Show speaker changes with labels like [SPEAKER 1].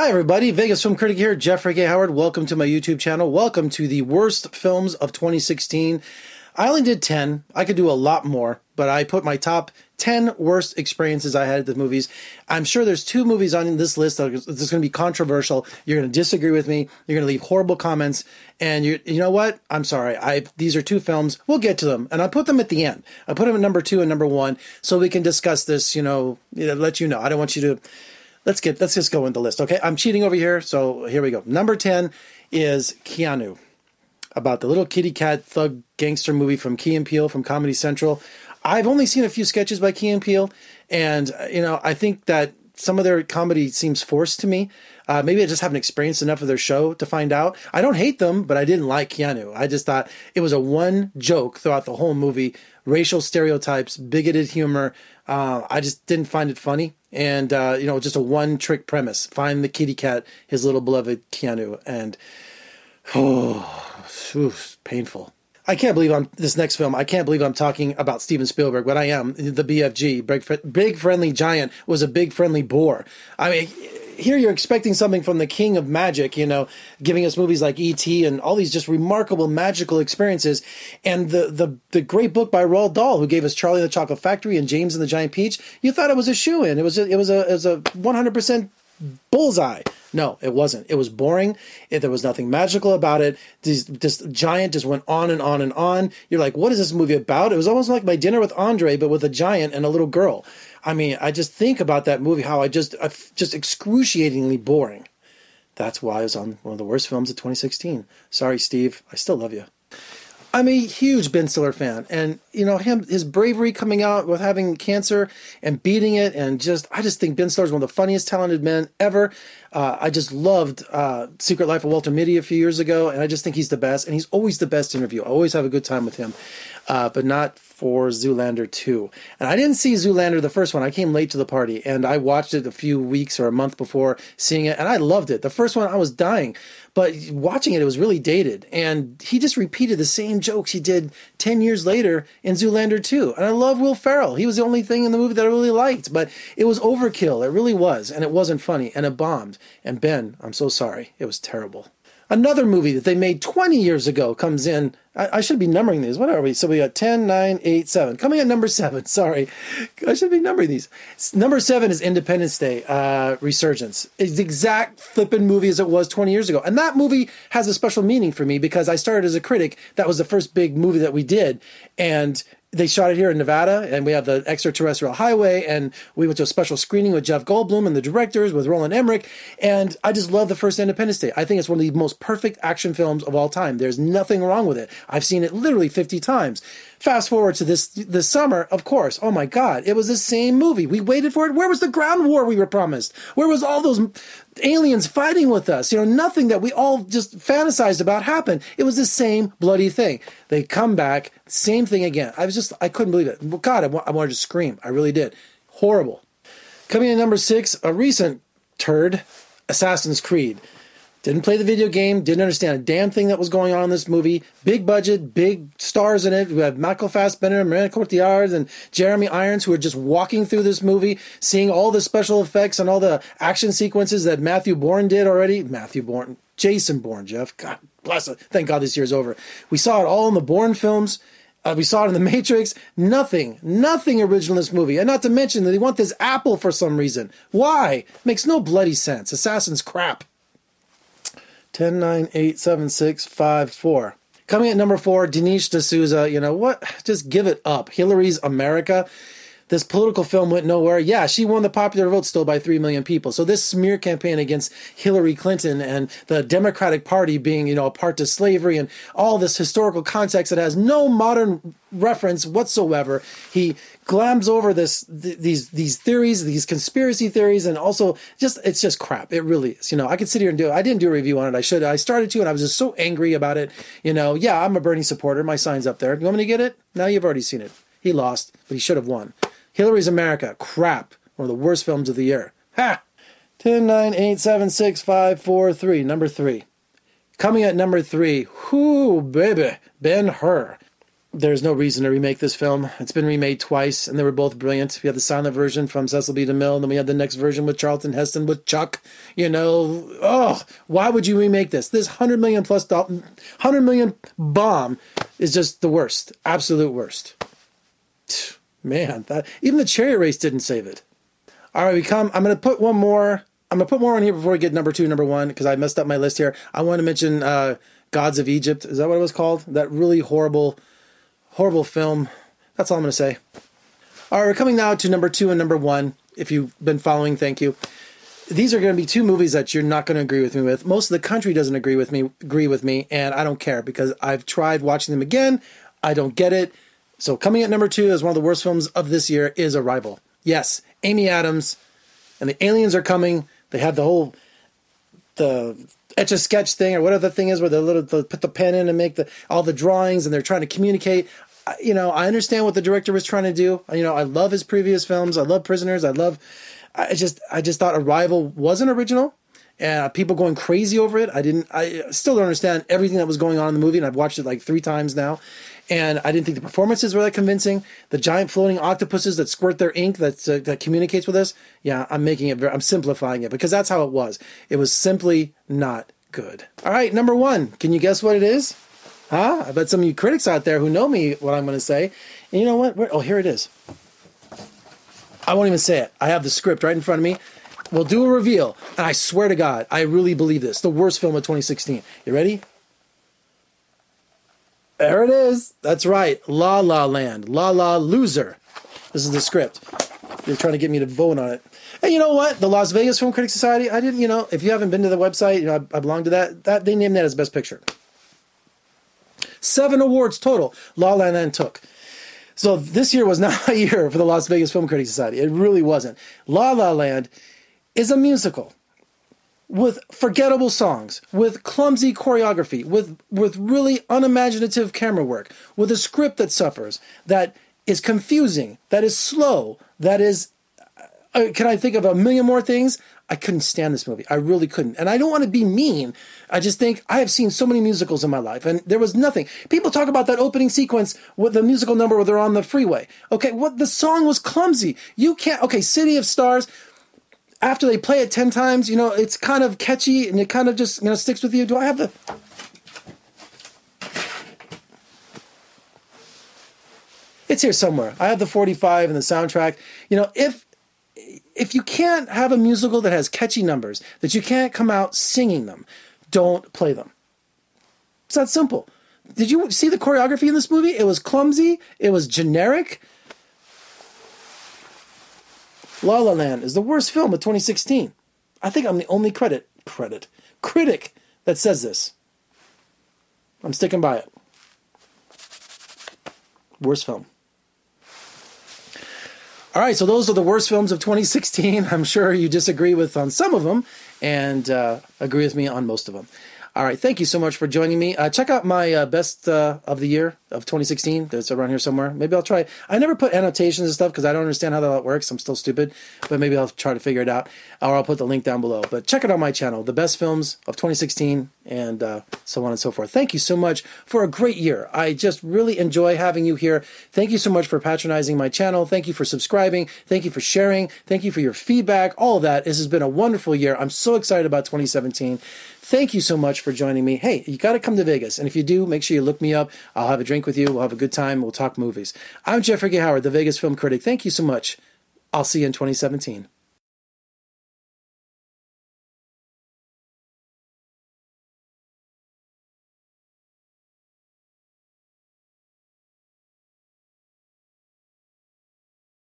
[SPEAKER 1] Hi, everybody. Vegas Film Critic here. Jeffrey K. Howard. Welcome to my YouTube channel. Welcome to the worst films of 2016. I only did 10. I could do a lot more, but I put my top 10 worst experiences I had at the movies. I'm sure there's two movies on this list that is going to be controversial. You're going to disagree with me. You're going to leave horrible comments. And you, you know what? I'm sorry. I these are two films. We'll get to them, and I put them at the end. I put them at number two and number one, so we can discuss this. You know, you know let you know. I don't want you to let's get let's just go in the list. Okay, I'm cheating over here, so here we go. Number ten is Keanu, about the little kitty cat thug gangster movie from Key and Peele from Comedy Central. I've only seen a few sketches by Key and Peele, and you know I think that some of their comedy seems forced to me. Uh, maybe I just haven't experienced enough of their show to find out. I don't hate them, but I didn't like Keanu. I just thought it was a one joke throughout the whole movie, racial stereotypes, bigoted humor. Uh, I just didn't find it funny and uh, you know just a one trick premise. Find the kitty cat his little beloved keanu and oh oof, painful. I can't believe i'm this next film i can't believe i'm talking about steven spielberg. But i am the bfg big, big friendly giant was a big friendly bore. I mean here you're expecting something from the king of magic, you know, giving us movies like E.T. and all these just remarkable magical experiences. And the, the, the great book by Roald Dahl, who gave us Charlie and the Chocolate Factory and James and the Giant Peach, you thought it was a shoo in. It was a, it was a, it was a 100% bullseye. No, it wasn't. It was boring. It, there was nothing magical about it. This, this giant just went on and on and on. You're like, what is this movie about? It was almost like my dinner with Andre, but with a giant and a little girl. I mean, I just think about that movie, how I just, I, just excruciatingly boring. That's why I was on one of the worst films of 2016. Sorry, Steve. I still love you. I'm a huge Ben Stiller fan, and you know him, his bravery coming out with having cancer and beating it, and just I just think Ben Stiller is one of the funniest, talented men ever. Uh, I just loved uh, Secret Life of Walter Mitty a few years ago, and I just think he's the best, and he's always the best interview. I always have a good time with him, uh, but not for Zoolander 2. And I didn't see Zoolander the first one. I came late to the party, and I watched it a few weeks or a month before seeing it, and I loved it. The first one, I was dying. But watching it, it was really dated. And he just repeated the same jokes he did 10 years later in Zoolander 2. And I love Will Ferrell. He was the only thing in the movie that I really liked. But it was overkill. It really was. And it wasn't funny. And it bombed. And Ben, I'm so sorry. It was terrible. Another movie that they made 20 years ago comes in. I, I, should be numbering these. What are we? So we got 10, 9, 8, 7. Coming at number 7. Sorry. I should be numbering these. Number 7 is Independence Day uh, Resurgence. It's the exact flippin' movie as it was 20 years ago. And that movie has a special meaning for me because I started as a critic. That was the first big movie that we did. And they shot it here in Nevada, and we have the extraterrestrial highway, and we went to a special screening with Jeff Goldblum and the directors with Roland Emmerich, and I just love the first Independence Day. I think it's one of the most perfect action films of all time. There's nothing wrong with it. I've seen it literally 50 times. Fast forward to this this summer, of course. Oh my God, it was the same movie. We waited for it. Where was the ground war we were promised? Where was all those aliens fighting with us? You know, nothing that we all just fantasized about happened. It was the same bloody thing. They come back, same thing again. I was just, I couldn't believe it. God, I, I wanted to scream. I really did. Horrible. Coming in number six, a recent turd, Assassin's Creed. Didn't play the video game, didn't understand a damn thing that was going on in this movie. Big budget, big stars in it. We have Michael Fassbender, Marion Cotillard, and Jeremy Irons who are just walking through this movie, seeing all the special effects and all the action sequences that Matthew Bourne did already. Matthew Bourne, Jason Bourne, Jeff. God bless it. Thank God this year's over. We saw it all in the Bourne films. Uh, we saw it in The Matrix. Nothing, nothing original in this movie. And not to mention that they want this apple for some reason. Why? Makes no bloody sense. Assassin's crap. 10, 9, 8, 7, 6, 5, 4. Coming at number four, Dinesh D'Souza. You know what? Just give it up. Hillary's America. This political film went nowhere. Yeah, she won the popular vote still by 3 million people. So this smear campaign against Hillary Clinton and the Democratic Party being, you know, a part to slavery and all this historical context that has no modern reference whatsoever. He glams over this th- these these theories, these conspiracy theories, and also just it's just crap. It really is. You know, I could sit here and do. it. I didn't do a review on it. I should. I started to, and I was just so angry about it. You know, yeah, I'm a Bernie supporter. My sign's up there. You want me to get it? Now you've already seen it. He lost, but he should have won. Hillary's America. Crap. One of the worst films of the year. Ha! 10, 9, 8, 7, 6, 5, 4, 3. Number 3. Coming at number 3. Whoo, baby. Ben Hur. there's no reason to remake this film. It's been remade twice, and they were both brilliant. We had the silent version from Cecil B. DeMille, and then we had the next version with Charlton Heston with Chuck. You know, oh, why would you remake this? This hundred million plus dollar, hundred million bomb is just the worst, absolute worst. Man, that even the chariot race didn't save it. All right, we come. I'm going to put one more. I'm going to put more on here before we get number two, number one, because I messed up my list here. I want to mention uh, Gods of Egypt. Is that what it was called? That really horrible horrible film. That's all I'm going to say. All right, we're coming now to number two and number one. If you've been following, thank you. These are going to be two movies that you're not going to agree with me with. Most of the country doesn't agree with me, agree with me, and I don't care because I've tried watching them again. I don't get it. So coming at number two as one of the worst films of this year is Arrival. Yes, Amy Adams and the aliens are coming. They have the whole the etch a sketch thing or whatever the thing is where they little they put the pen in and make the all the drawings and they're trying to communicate. You know, I understand what the director was trying to do. You know, I love his previous films. I love Prisoners. I love. I just I just thought Arrival wasn't original and people going crazy over it. I didn't. I still don't understand everything that was going on in the movie, and I've watched it like three times now. And I didn't think the performances were that convincing. The giant floating octopuses that squirt their ink that uh, that communicates with us. Yeah, I'm making it. Very, I'm simplifying it because that's how it was. It was simply not good. All right, number one. Can you guess what it is? Huh? I bet some of you critics out there who know me what I'm going to say. And you know what? Where, oh, here it is. I won't even say it. I have the script right in front of me. We'll do a reveal, and I swear to God, I really believe this. The worst film of 2016. You ready? There it is. That's right. La La Land. La La Loser. This is the script. They're trying to get me to vote on it. And you know what? The Las Vegas Film Critics Society. I didn't. You know, if you haven't been to the website, you know, I, I belong to that. That they named that as Best Picture. Seven awards total. La La Land took. So this year was not a year for the Las Vegas Film Critics Society. It really wasn't. La La Land is a musical with forgettable songs, with clumsy choreography, with with really unimaginative camera work, with a script that suffers, that is confusing, that is slow, that is uh, can I think of a million more things? I couldn't stand this movie. I really couldn't. And I don't want to be mean. I just think I have seen so many musicals in my life and there was nothing. People talk about that opening sequence with the musical number where they're on the freeway. Okay, what the song was clumsy. You can't okay, City of Stars after they play it 10 times, you know, it's kind of catchy and it kind of just, you know, sticks with you. Do I have the. It's here somewhere. I have the 45 and the soundtrack. You know, if if you can't have a musical that has catchy numbers, that you can't come out singing them, don't play them. It's that simple. Did you see the choreography in this movie? It was clumsy, it was generic, La La Land is the worst film of 2016. I think I'm the only credit credit critic that says this. I'm sticking by it. Worst film. All right, so those are the worst films of 2016. I'm sure you disagree with on some of them and uh, agree with me on most of them. All right, thank you so much for joining me. Uh, check out my uh, best uh, of the year of 2016. That's around here somewhere. Maybe I'll try. I never put annotations and stuff because I don't understand how that works. I'm still stupid, but maybe I'll try to figure it out, or I'll put the link down below. But check it out my channel, the best films of 2016, and uh, so on and so forth. Thank you so much for a great year. I just really enjoy having you here. Thank you so much for patronizing my channel. Thank you for subscribing. Thank you for sharing. Thank you for your feedback. All that. This has been a wonderful year. I'm so excited about 2017. Thank you so much for joining me. Hey, you got to come to Vegas. And if you do, make sure you look me up. I'll have a drink with you. We'll have a good time. We'll talk movies. I'm Jeffrey Howard, the Vegas film critic. Thank you so much. I'll see you in 2017.